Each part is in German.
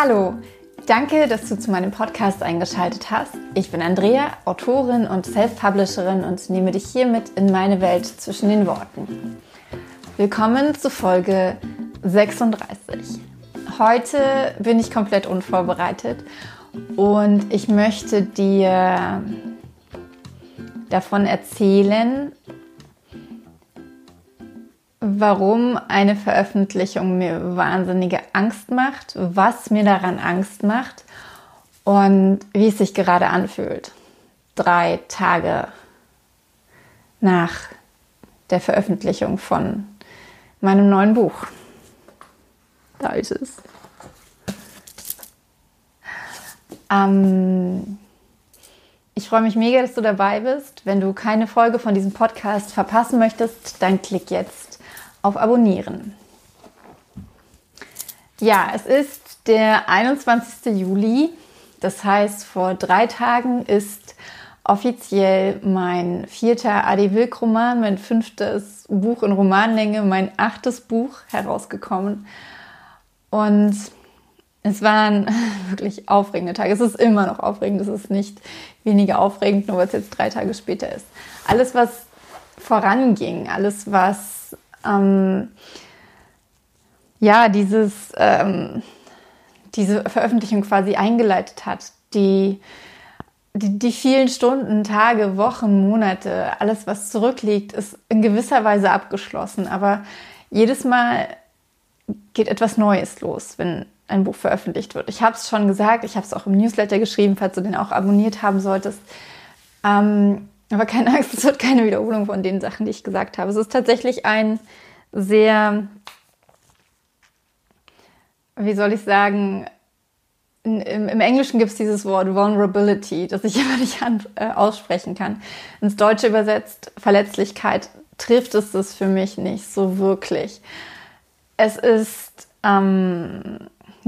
Hallo, danke, dass du zu meinem Podcast eingeschaltet hast. Ich bin Andrea, Autorin und Self-Publisherin und nehme dich hiermit in meine Welt zwischen den Worten. Willkommen zu Folge 36. Heute bin ich komplett unvorbereitet und ich möchte dir davon erzählen, warum eine Veröffentlichung mir wahnsinnige Angst macht, was mir daran Angst macht und wie es sich gerade anfühlt. Drei Tage nach der Veröffentlichung von meinem neuen Buch. Da ist es. Ähm, ich freue mich mega, dass du dabei bist. Wenn du keine Folge von diesem Podcast verpassen möchtest, dann klick jetzt auf Abonnieren. Ja, es ist der 21. Juli. Das heißt, vor drei Tagen ist offiziell mein vierter Adi Wilk-Roman, mein fünftes Buch in Romanlänge, mein achtes Buch herausgekommen. Und es waren wirklich aufregende Tage. Es ist immer noch aufregend. Es ist nicht weniger aufregend, nur weil es jetzt drei Tage später ist. Alles, was voranging, alles, was ähm, ja, dieses, ähm, diese Veröffentlichung quasi eingeleitet hat, die, die, die vielen Stunden, Tage, Wochen, Monate, alles, was zurückliegt, ist in gewisser Weise abgeschlossen. Aber jedes Mal geht etwas Neues los, wenn ein Buch veröffentlicht wird. Ich habe es schon gesagt, ich habe es auch im Newsletter geschrieben, falls du den auch abonniert haben solltest. Ähm, aber keine Angst, es wird keine Wiederholung von den Sachen, die ich gesagt habe. Es ist tatsächlich ein sehr, wie soll ich sagen, im, im Englischen gibt es dieses Wort Vulnerability, das ich aber nicht an, äh, aussprechen kann. Ins Deutsche übersetzt Verletzlichkeit trifft es das für mich nicht so wirklich. Es ist ähm,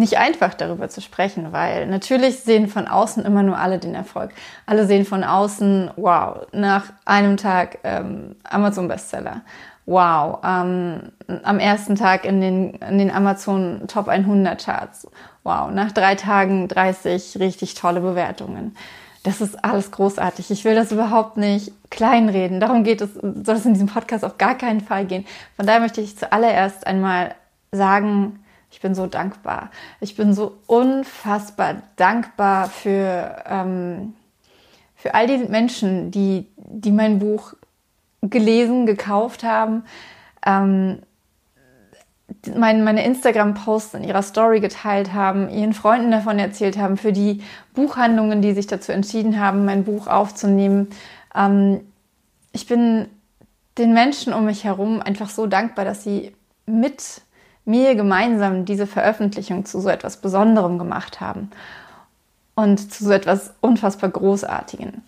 nicht einfach darüber zu sprechen, weil natürlich sehen von außen immer nur alle den Erfolg. Alle sehen von außen, wow, nach einem Tag ähm, Amazon-Bestseller. Wow, ähm, am ersten Tag in den, in den Amazon Top 100 Charts. Wow, nach drei Tagen 30 richtig tolle Bewertungen. Das ist alles großartig. Ich will das überhaupt nicht kleinreden. Darum geht es, soll es in diesem Podcast auf gar keinen Fall gehen. Von daher möchte ich zuallererst einmal sagen, ich bin so dankbar. Ich bin so unfassbar dankbar für, ähm, für all die Menschen, die, die mein Buch gelesen, gekauft haben, ähm, mein, meine Instagram-Posts in ihrer Story geteilt haben, ihren Freunden davon erzählt haben, für die Buchhandlungen, die sich dazu entschieden haben, mein Buch aufzunehmen. Ähm, ich bin den Menschen um mich herum einfach so dankbar, dass sie mit mir gemeinsam diese Veröffentlichung zu so etwas Besonderem gemacht haben und zu so etwas unfassbar Großartigen.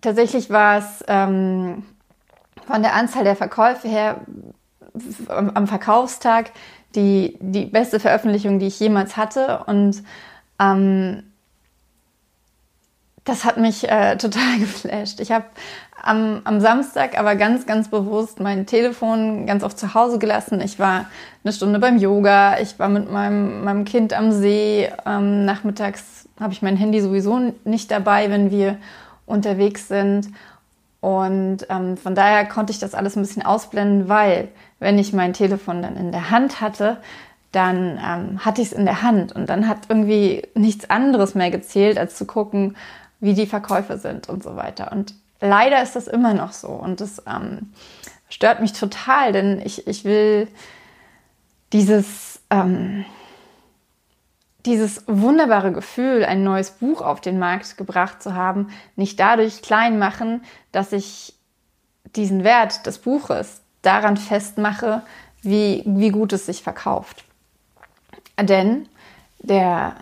Tatsächlich war es ähm, von der Anzahl der Verkäufe her am, Verkaufstag die, die beste Veröffentlichung, die ich jemals hatte. Und ähm, das hat mich äh, total geflasht. Ich habe am, am Samstag aber ganz, ganz bewusst mein Telefon ganz oft zu Hause gelassen. Ich war eine Stunde beim Yoga, ich war mit meinem, meinem Kind am See. Ähm, nachmittags habe ich mein Handy sowieso nicht dabei, wenn wir unterwegs sind. Und ähm, von daher konnte ich das alles ein bisschen ausblenden, weil wenn ich mein Telefon dann in der Hand hatte, dann ähm, hatte ich es in der Hand und dann hat irgendwie nichts anderes mehr gezählt, als zu gucken, wie die Verkäufe sind und so weiter. Und leider ist das immer noch so und das ähm, stört mich total, denn ich, ich will dieses, ähm, dieses wunderbare Gefühl, ein neues Buch auf den Markt gebracht zu haben, nicht dadurch klein machen, dass ich diesen Wert des Buches daran festmache, wie, wie gut es sich verkauft. Denn der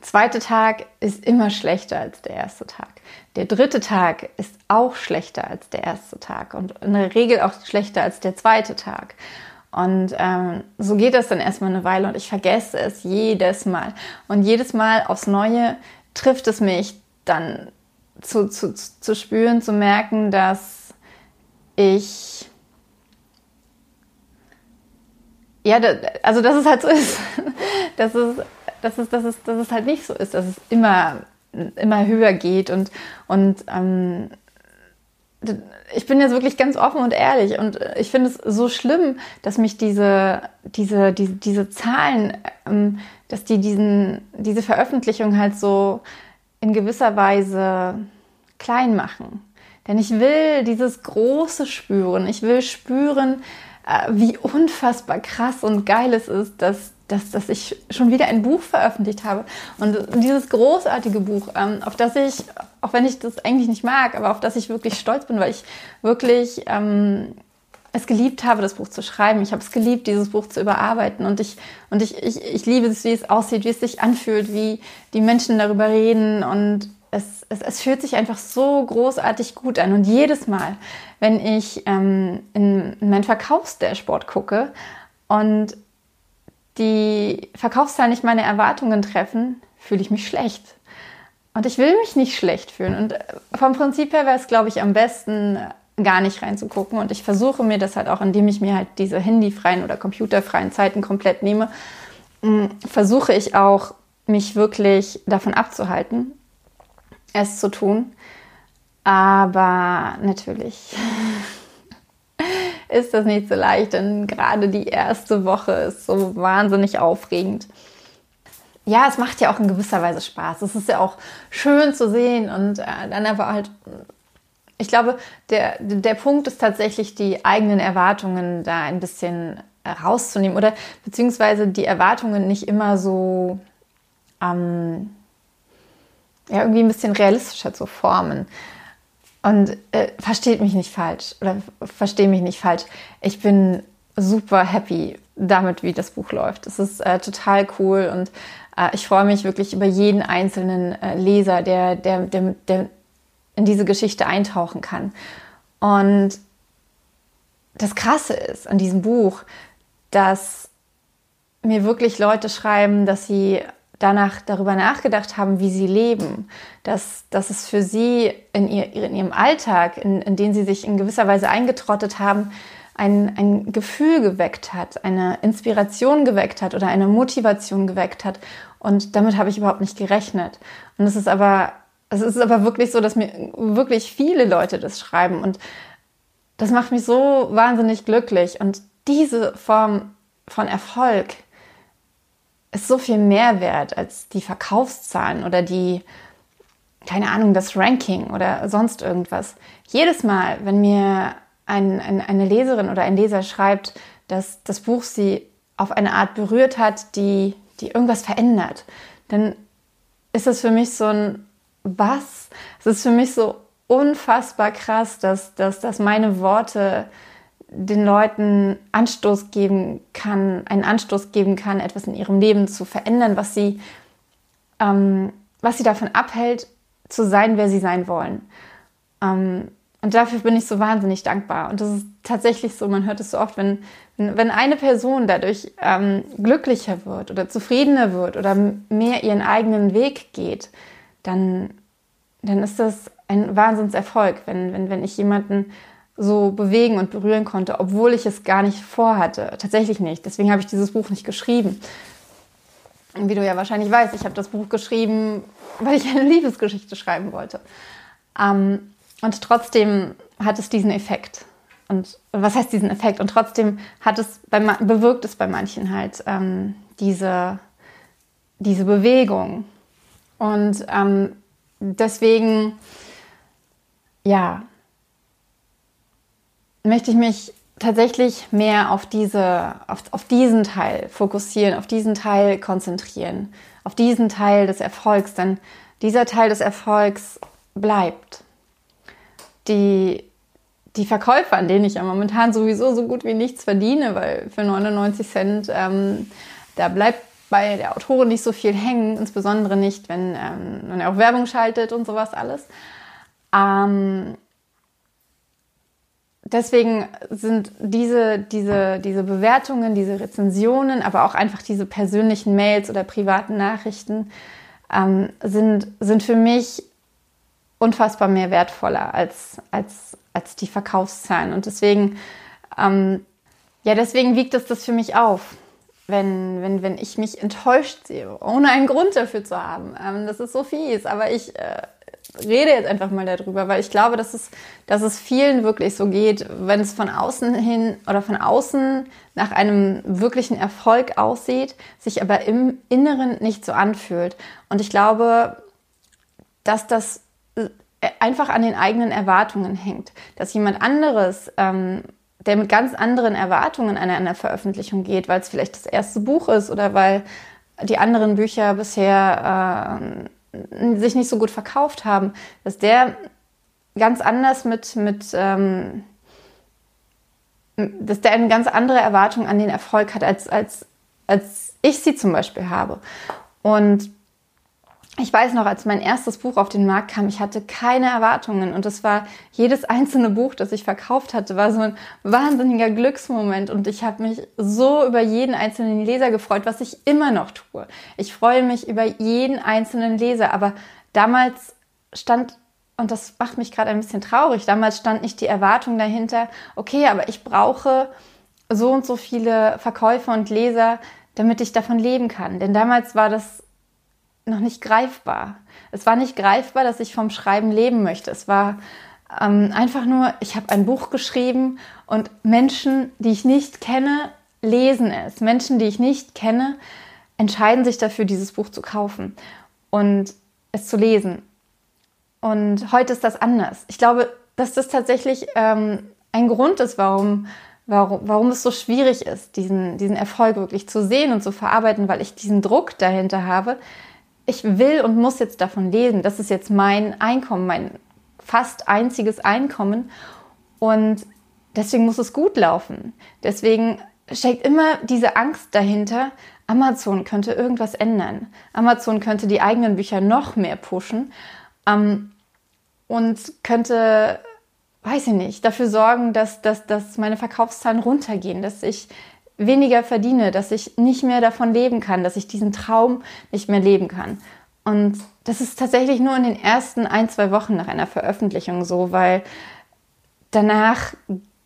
zweite Tag ist immer schlechter als der erste Tag. Der dritte Tag ist auch schlechter als der erste Tag und in der Regel auch schlechter als der zweite Tag. Und ähm, so geht das dann erstmal eine Weile und ich vergesse es jedes Mal. Und jedes Mal aufs Neue trifft es mich dann zu, zu, zu spüren, zu merken, dass ich ja, also dass es halt so ist, dass es dass es, dass es, dass es halt nicht so ist, dass es immer, immer höher geht und, und ähm, ich bin jetzt wirklich ganz offen und ehrlich und ich finde es so schlimm, dass mich diese, diese, diese, diese Zahlen, ähm, dass die diesen, diese Veröffentlichung halt so in gewisser Weise klein machen. Denn ich will dieses Große spüren. Ich will spüren, äh, wie unfassbar krass und geil es ist, dass, dass, dass ich schon wieder ein Buch veröffentlicht habe. Und dieses großartige Buch, ähm, auf das ich, auch wenn ich das eigentlich nicht mag, aber auf das ich wirklich stolz bin, weil ich wirklich ähm, es geliebt habe, das Buch zu schreiben. Ich habe es geliebt, dieses Buch zu überarbeiten. Und ich, und ich, ich, ich liebe es, wie es aussieht, wie es sich anfühlt, wie die Menschen darüber reden. Und es, es, es fühlt sich einfach so großartig gut an. Und jedes Mal, wenn ich ähm, in, in mein Verkaufsdashboard gucke und die Verkaufszahlen nicht meine Erwartungen treffen, fühle ich mich schlecht. Und ich will mich nicht schlecht fühlen. Und äh, vom Prinzip her wäre es, glaube ich, am besten, gar nicht reinzugucken. Und ich versuche mir das halt auch, indem ich mir halt diese handyfreien oder computerfreien Zeiten komplett nehme, mm, versuche ich auch, mich wirklich davon abzuhalten, es zu tun. Aber natürlich ist das nicht so leicht, denn gerade die erste Woche ist so wahnsinnig aufregend. Ja, es macht ja auch in gewisser Weise Spaß. Es ist ja auch schön zu sehen und äh, dann aber halt ich glaube, der, der Punkt ist tatsächlich, die eigenen Erwartungen da ein bisschen rauszunehmen oder beziehungsweise die Erwartungen nicht immer so ähm, ja, irgendwie ein bisschen realistischer zu formen. Und äh, versteht mich nicht falsch oder verstehe mich nicht falsch. Ich bin super happy damit, wie das Buch läuft. Es ist äh, total cool und äh, ich freue mich wirklich über jeden einzelnen äh, Leser, der, der, der, der in diese Geschichte eintauchen kann. Und das Krasse ist an diesem Buch, dass mir wirklich Leute schreiben, dass sie danach darüber nachgedacht haben, wie sie leben, dass, dass es für sie in, ihr, in ihrem Alltag, in, in den sie sich in gewisser Weise eingetrottet haben, ein, ein Gefühl geweckt hat, eine Inspiration geweckt hat oder eine Motivation geweckt hat. Und damit habe ich überhaupt nicht gerechnet. Und es ist aber es ist aber wirklich so, dass mir wirklich viele Leute das schreiben und das macht mich so wahnsinnig glücklich. Und diese Form von Erfolg ist so viel mehr wert als die Verkaufszahlen oder die, keine Ahnung, das Ranking oder sonst irgendwas. Jedes Mal, wenn mir ein, ein, eine Leserin oder ein Leser schreibt, dass das Buch sie auf eine Art berührt hat, die, die irgendwas verändert, dann ist das für mich so ein was? Es ist für mich so unfassbar krass, dass, dass, dass meine Worte den Leuten Anstoß geben kann, einen Anstoß geben kann, etwas in ihrem Leben zu verändern, was sie, ähm, was sie davon abhält, zu sein, wer sie sein wollen. Ähm, und dafür bin ich so wahnsinnig dankbar. Und das ist tatsächlich so, man hört es so oft, wenn, wenn eine Person dadurch ähm, glücklicher wird oder zufriedener wird oder mehr ihren eigenen Weg geht, dann, dann ist das ein Wahnsinnserfolg, wenn, wenn, wenn ich jemanden so bewegen und berühren konnte, obwohl ich es gar nicht vorhatte. Tatsächlich nicht. Deswegen habe ich dieses Buch nicht geschrieben. Und wie du ja wahrscheinlich weißt, ich habe das Buch geschrieben, weil ich eine Liebesgeschichte schreiben wollte. Ähm, und trotzdem hat es diesen Effekt. Und was heißt diesen Effekt? Und trotzdem hat es bei, bewirkt es bei manchen halt ähm, diese, diese Bewegung, und ähm, deswegen, ja, möchte ich mich tatsächlich mehr auf, diese, auf, auf diesen Teil fokussieren, auf diesen Teil konzentrieren, auf diesen Teil des Erfolgs, denn dieser Teil des Erfolgs bleibt. Die, die Verkäufer, an denen ich ja momentan sowieso so gut wie nichts verdiene, weil für 99 Cent, ähm, da bleibt bei der Autorin nicht so viel hängen, insbesondere nicht, wenn ähm, man auch Werbung schaltet und sowas alles. Ähm, deswegen sind diese, diese, diese Bewertungen, diese Rezensionen, aber auch einfach diese persönlichen Mails oder privaten Nachrichten ähm, sind, sind für mich unfassbar mehr wertvoller als, als, als die Verkaufszahlen. Und deswegen, ähm, ja, deswegen wiegt es das für mich auf wenn, wenn, wenn ich mich enttäuscht sehe, ohne einen Grund dafür zu haben. Ähm, das ist so fies, aber ich äh, rede jetzt einfach mal darüber, weil ich glaube, dass es, dass es vielen wirklich so geht, wenn es von außen hin oder von außen nach einem wirklichen Erfolg aussieht, sich aber im Inneren nicht so anfühlt. Und ich glaube, dass das äh, einfach an den eigenen Erwartungen hängt, dass jemand anderes ähm, der mit ganz anderen Erwartungen an eine Veröffentlichung geht, weil es vielleicht das erste Buch ist oder weil die anderen Bücher bisher äh, sich nicht so gut verkauft haben, dass der ganz anders mit, mit ähm, dass der eine ganz andere Erwartung an den Erfolg hat, als, als, als ich sie zum Beispiel habe. Und ich weiß noch, als mein erstes Buch auf den Markt kam, ich hatte keine Erwartungen und es war jedes einzelne Buch, das ich verkauft hatte, war so ein wahnsinniger Glücksmoment und ich habe mich so über jeden einzelnen Leser gefreut, was ich immer noch tue. Ich freue mich über jeden einzelnen Leser, aber damals stand und das macht mich gerade ein bisschen traurig. Damals stand nicht die Erwartung dahinter, okay, aber ich brauche so und so viele Verkäufer und Leser, damit ich davon leben kann. Denn damals war das noch nicht greifbar. Es war nicht greifbar, dass ich vom Schreiben leben möchte. Es war ähm, einfach nur, ich habe ein Buch geschrieben und Menschen, die ich nicht kenne, lesen es. Menschen, die ich nicht kenne, entscheiden sich dafür, dieses Buch zu kaufen und es zu lesen. Und heute ist das anders. Ich glaube, dass das tatsächlich ähm, ein Grund ist, warum, warum, warum es so schwierig ist, diesen, diesen Erfolg wirklich zu sehen und zu verarbeiten, weil ich diesen Druck dahinter habe, ich will und muss jetzt davon leben. Das ist jetzt mein Einkommen, mein fast einziges Einkommen. Und deswegen muss es gut laufen. Deswegen steckt immer diese Angst dahinter, Amazon könnte irgendwas ändern. Amazon könnte die eigenen Bücher noch mehr pushen ähm, und könnte, weiß ich nicht, dafür sorgen, dass, dass, dass meine Verkaufszahlen runtergehen, dass ich weniger verdiene, dass ich nicht mehr davon leben kann, dass ich diesen Traum nicht mehr leben kann. Und das ist tatsächlich nur in den ersten ein, zwei Wochen nach einer Veröffentlichung so, weil danach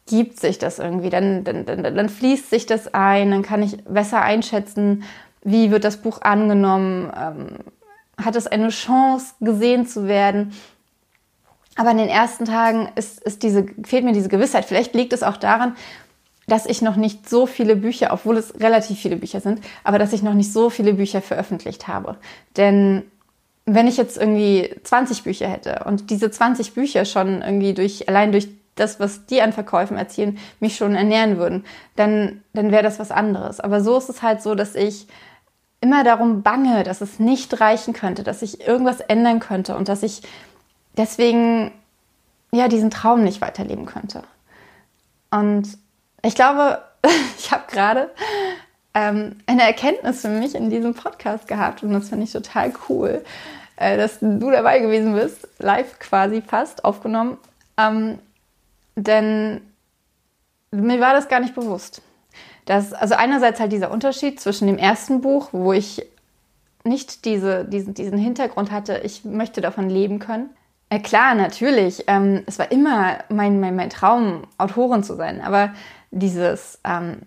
gibt sich das irgendwie, dann, dann, dann, dann fließt sich das ein, dann kann ich besser einschätzen, wie wird das Buch angenommen, ähm, hat es eine Chance gesehen zu werden. Aber in den ersten Tagen ist, ist diese, fehlt mir diese Gewissheit. Vielleicht liegt es auch daran, dass ich noch nicht so viele Bücher, obwohl es relativ viele Bücher sind, aber dass ich noch nicht so viele Bücher veröffentlicht habe. Denn wenn ich jetzt irgendwie 20 Bücher hätte und diese 20 Bücher schon irgendwie durch, allein durch das, was die an Verkäufen erzielen, mich schon ernähren würden, dann, dann wäre das was anderes. Aber so ist es halt so, dass ich immer darum bange, dass es nicht reichen könnte, dass ich irgendwas ändern könnte und dass ich deswegen ja diesen Traum nicht weiterleben könnte. Und ich glaube, ich habe gerade ähm, eine Erkenntnis für mich in diesem Podcast gehabt und das finde ich total cool, äh, dass du dabei gewesen bist, live quasi fast aufgenommen. Ähm, denn mir war das gar nicht bewusst. Dass, also einerseits halt dieser Unterschied zwischen dem ersten Buch, wo ich nicht diese, diesen, diesen Hintergrund hatte, ich möchte davon leben können. Äh, klar, natürlich, ähm, es war immer mein, mein, mein Traum, Autorin zu sein, aber dieses, ähm,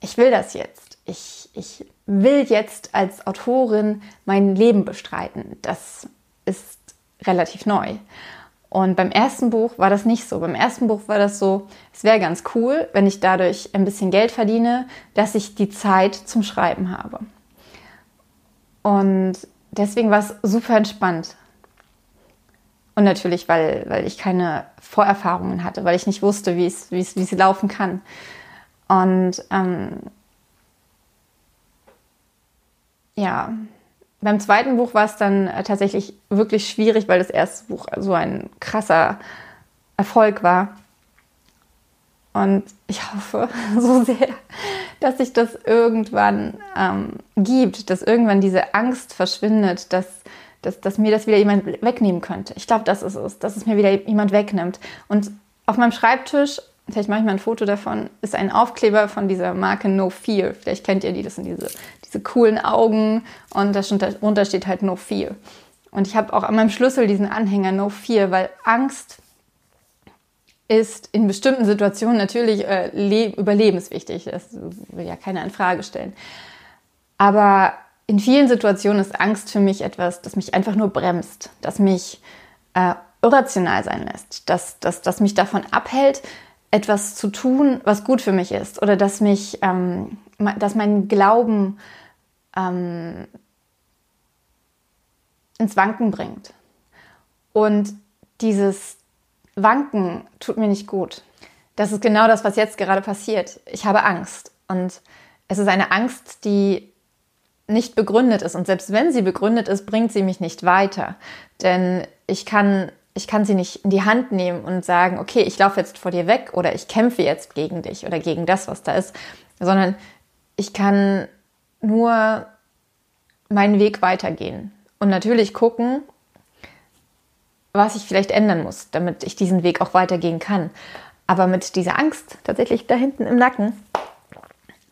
ich will das jetzt, ich, ich will jetzt als Autorin mein Leben bestreiten, das ist relativ neu. Und beim ersten Buch war das nicht so. Beim ersten Buch war das so, es wäre ganz cool, wenn ich dadurch ein bisschen Geld verdiene, dass ich die Zeit zum Schreiben habe. Und deswegen war es super entspannt. Und natürlich, weil, weil ich keine Vorerfahrungen hatte, weil ich nicht wusste, wie es, laufen kann. Und ähm, ja, beim zweiten Buch war es dann äh, tatsächlich wirklich schwierig, weil das erste Buch so ein krasser Erfolg war. Und ich hoffe so sehr, dass sich das irgendwann ähm, gibt, dass irgendwann diese Angst verschwindet, dass dass, dass mir das wieder jemand wegnehmen könnte. Ich glaube, das ist es, dass es mir wieder jemand wegnimmt. Und auf meinem Schreibtisch, vielleicht mache ich mal ein Foto davon, ist ein Aufkleber von dieser Marke No Fear. Vielleicht kennt ihr die, das sind diese, diese coolen Augen und darunter steht halt No Fear. Und ich habe auch an meinem Schlüssel diesen Anhänger No Fear, weil Angst ist in bestimmten Situationen natürlich äh, überlebenswichtig. Das will ja keiner in Frage stellen. Aber in vielen Situationen ist Angst für mich etwas, das mich einfach nur bremst, das mich äh, irrational sein lässt, dass das, das mich davon abhält, etwas zu tun, was gut für mich ist oder dass mich, ähm, dass mein Glauben ähm, ins Wanken bringt. Und dieses Wanken tut mir nicht gut. Das ist genau das, was jetzt gerade passiert. Ich habe Angst. Und es ist eine Angst, die nicht begründet ist. Und selbst wenn sie begründet ist, bringt sie mich nicht weiter. Denn ich kann, ich kann sie nicht in die Hand nehmen und sagen, okay, ich laufe jetzt vor dir weg oder ich kämpfe jetzt gegen dich oder gegen das, was da ist, sondern ich kann nur meinen Weg weitergehen und natürlich gucken, was ich vielleicht ändern muss, damit ich diesen Weg auch weitergehen kann. Aber mit dieser Angst tatsächlich da hinten im Nacken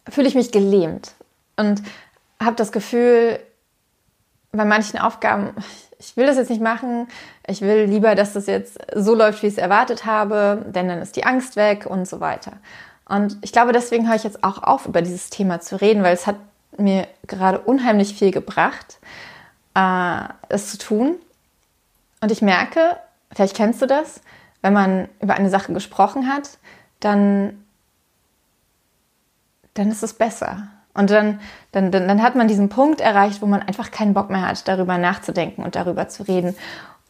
fühle ich mich gelähmt und habe das Gefühl, bei manchen Aufgaben, ich will das jetzt nicht machen, ich will lieber, dass das jetzt so läuft, wie ich es erwartet habe, denn dann ist die Angst weg und so weiter. Und ich glaube, deswegen höre ich jetzt auch auf, über dieses Thema zu reden, weil es hat mir gerade unheimlich viel gebracht, äh, es zu tun. Und ich merke, vielleicht kennst du das, wenn man über eine Sache gesprochen hat, dann, dann ist es besser. Und dann, dann, dann, dann hat man diesen Punkt erreicht, wo man einfach keinen Bock mehr hat, darüber nachzudenken und darüber zu reden.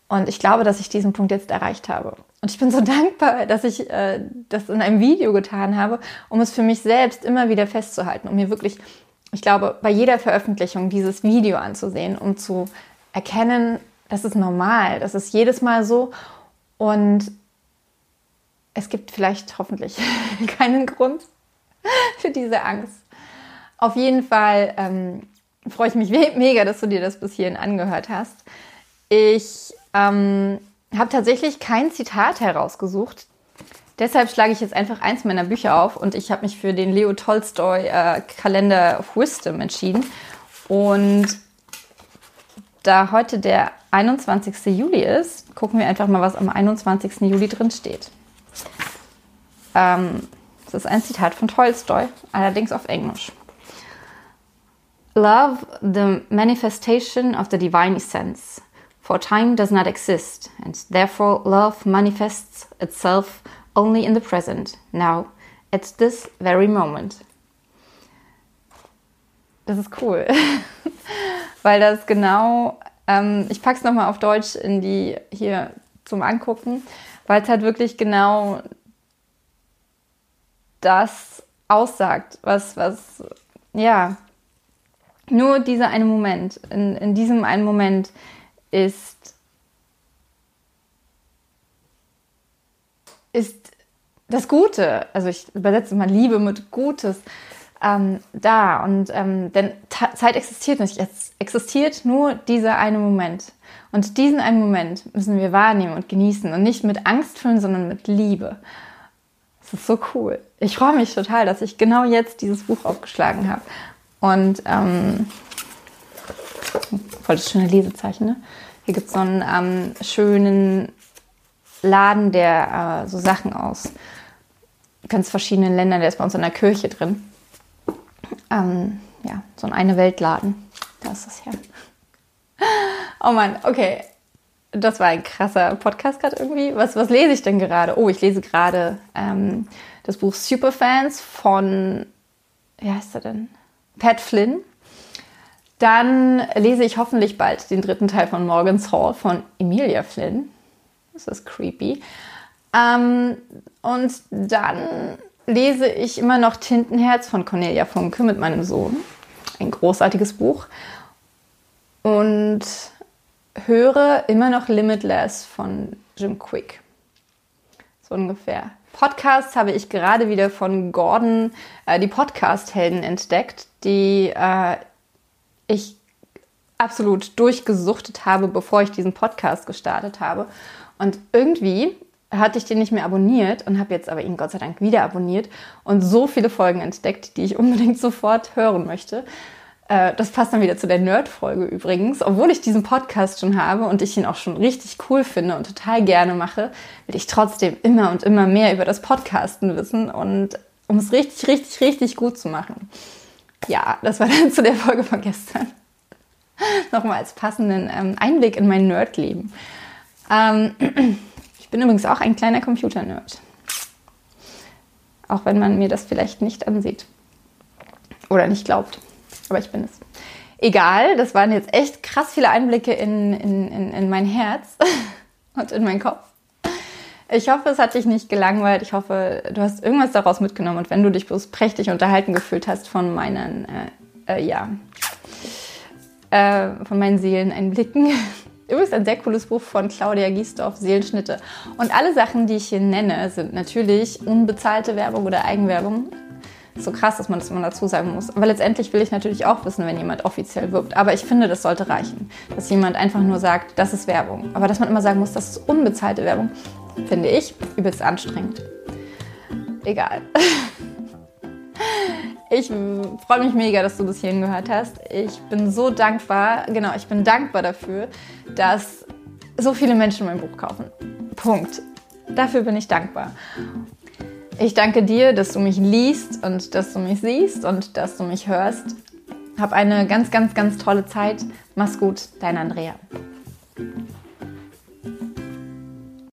Und ich glaube, dass ich diesen Punkt jetzt erreicht habe. Und ich bin so dankbar, dass ich äh, das in einem Video getan habe, um es für mich selbst immer wieder festzuhalten, um mir wirklich, ich glaube, bei jeder Veröffentlichung dieses Video anzusehen, um zu erkennen, das ist normal, das ist jedes Mal so. Und es gibt vielleicht hoffentlich keinen Grund für diese Angst. Auf jeden Fall ähm, freue ich mich mega, dass du dir das bis hierhin angehört hast. Ich ähm, habe tatsächlich kein Zitat herausgesucht. Deshalb schlage ich jetzt einfach eins meiner Bücher auf und ich habe mich für den Leo Tolstoy äh, Kalender of Wisdom entschieden. Und da heute der 21. Juli ist, gucken wir einfach mal, was am 21. Juli drin steht. Ähm, das ist ein Zitat von Tolstoy, allerdings auf Englisch. Love, the manifestation of the divine essence. For time does not exist, and therefore love manifests itself only in the present, now, at this very moment. Das ist cool, weil das genau, ähm, ich pack's nochmal auf Deutsch in die hier zum Angucken, weil es halt wirklich genau das aussagt, was, was, ja, nur dieser eine Moment, in, in diesem einen Moment ist, ist das Gute, also ich übersetze mal Liebe mit Gutes, ähm, da. Und ähm, denn Zeit existiert nicht. Es existiert nur dieser eine Moment. Und diesen einen Moment müssen wir wahrnehmen und genießen und nicht mit Angst füllen, sondern mit Liebe. Das ist so cool. Ich freue mich total, dass ich genau jetzt dieses Buch aufgeschlagen habe. Und ähm, voll das schöne Lesezeichen, ne? Hier gibt es so einen ähm, schönen Laden, der äh, so Sachen aus ganz verschiedenen Ländern, der ist bei uns in der Kirche drin. Ähm, ja, so ein eine Weltladen. Da ist das her. Oh Mann, okay. Das war ein krasser Podcast gerade irgendwie. Was, was lese ich denn gerade? Oh, ich lese gerade ähm, das Buch Superfans von, wie heißt er denn? Pat Flynn. Dann lese ich hoffentlich bald den dritten Teil von Morgan's Hall von Emilia Flynn. Das ist creepy. Ähm, und dann lese ich immer noch Tintenherz von Cornelia Funke mit meinem Sohn. Ein großartiges Buch. Und höre immer noch Limitless von Jim Quick. So ungefähr. Podcasts habe ich gerade wieder von Gordon, äh, die Podcast-Helden entdeckt, die äh, ich absolut durchgesuchtet habe, bevor ich diesen Podcast gestartet habe. Und irgendwie hatte ich den nicht mehr abonniert und habe jetzt aber ihn Gott sei Dank wieder abonniert und so viele Folgen entdeckt, die ich unbedingt sofort hören möchte. Äh, das passt dann wieder zu der Nerd-Folge übrigens. Obwohl ich diesen Podcast schon habe und ich ihn auch schon richtig cool finde und total gerne mache, will ich trotzdem immer und immer mehr über das Podcasten wissen und um es richtig, richtig, richtig gut zu machen. Ja, das war dann zu der Folge von gestern. Nochmal als passenden ähm, Einblick in mein Nerdleben. Ähm, ich bin übrigens auch ein kleiner Computer-Nerd. Auch wenn man mir das vielleicht nicht ansieht. Oder nicht glaubt. Aber ich bin es. Egal, das waren jetzt echt krass viele Einblicke in, in, in, in mein Herz und in meinen Kopf. Ich hoffe, es hat dich nicht gelangweilt. Ich hoffe, du hast irgendwas daraus mitgenommen. Und wenn du dich bloß prächtig unterhalten gefühlt hast von meinen, äh, äh, ja, äh, von meinen Seeleneinblicken. Übrigens ein sehr cooles Buch von Claudia Giesdorf, Seelenschnitte. Und alle Sachen, die ich hier nenne, sind natürlich unbezahlte Werbung oder Eigenwerbung. So krass, dass man das immer dazu sagen muss. Aber letztendlich will ich natürlich auch wissen, wenn jemand offiziell wirbt. Aber ich finde, das sollte reichen. Dass jemand einfach nur sagt, das ist Werbung. Aber dass man immer sagen muss, das ist unbezahlte Werbung, finde ich übelst anstrengend. Egal. Ich freue mich mega, dass du bis hierhin gehört hast. Ich bin so dankbar, genau, ich bin dankbar dafür, dass so viele Menschen mein Buch kaufen. Punkt. Dafür bin ich dankbar. Ich danke dir, dass du mich liest und dass du mich siehst und dass du mich hörst. Hab eine ganz, ganz, ganz tolle Zeit. Mach's gut, dein Andrea.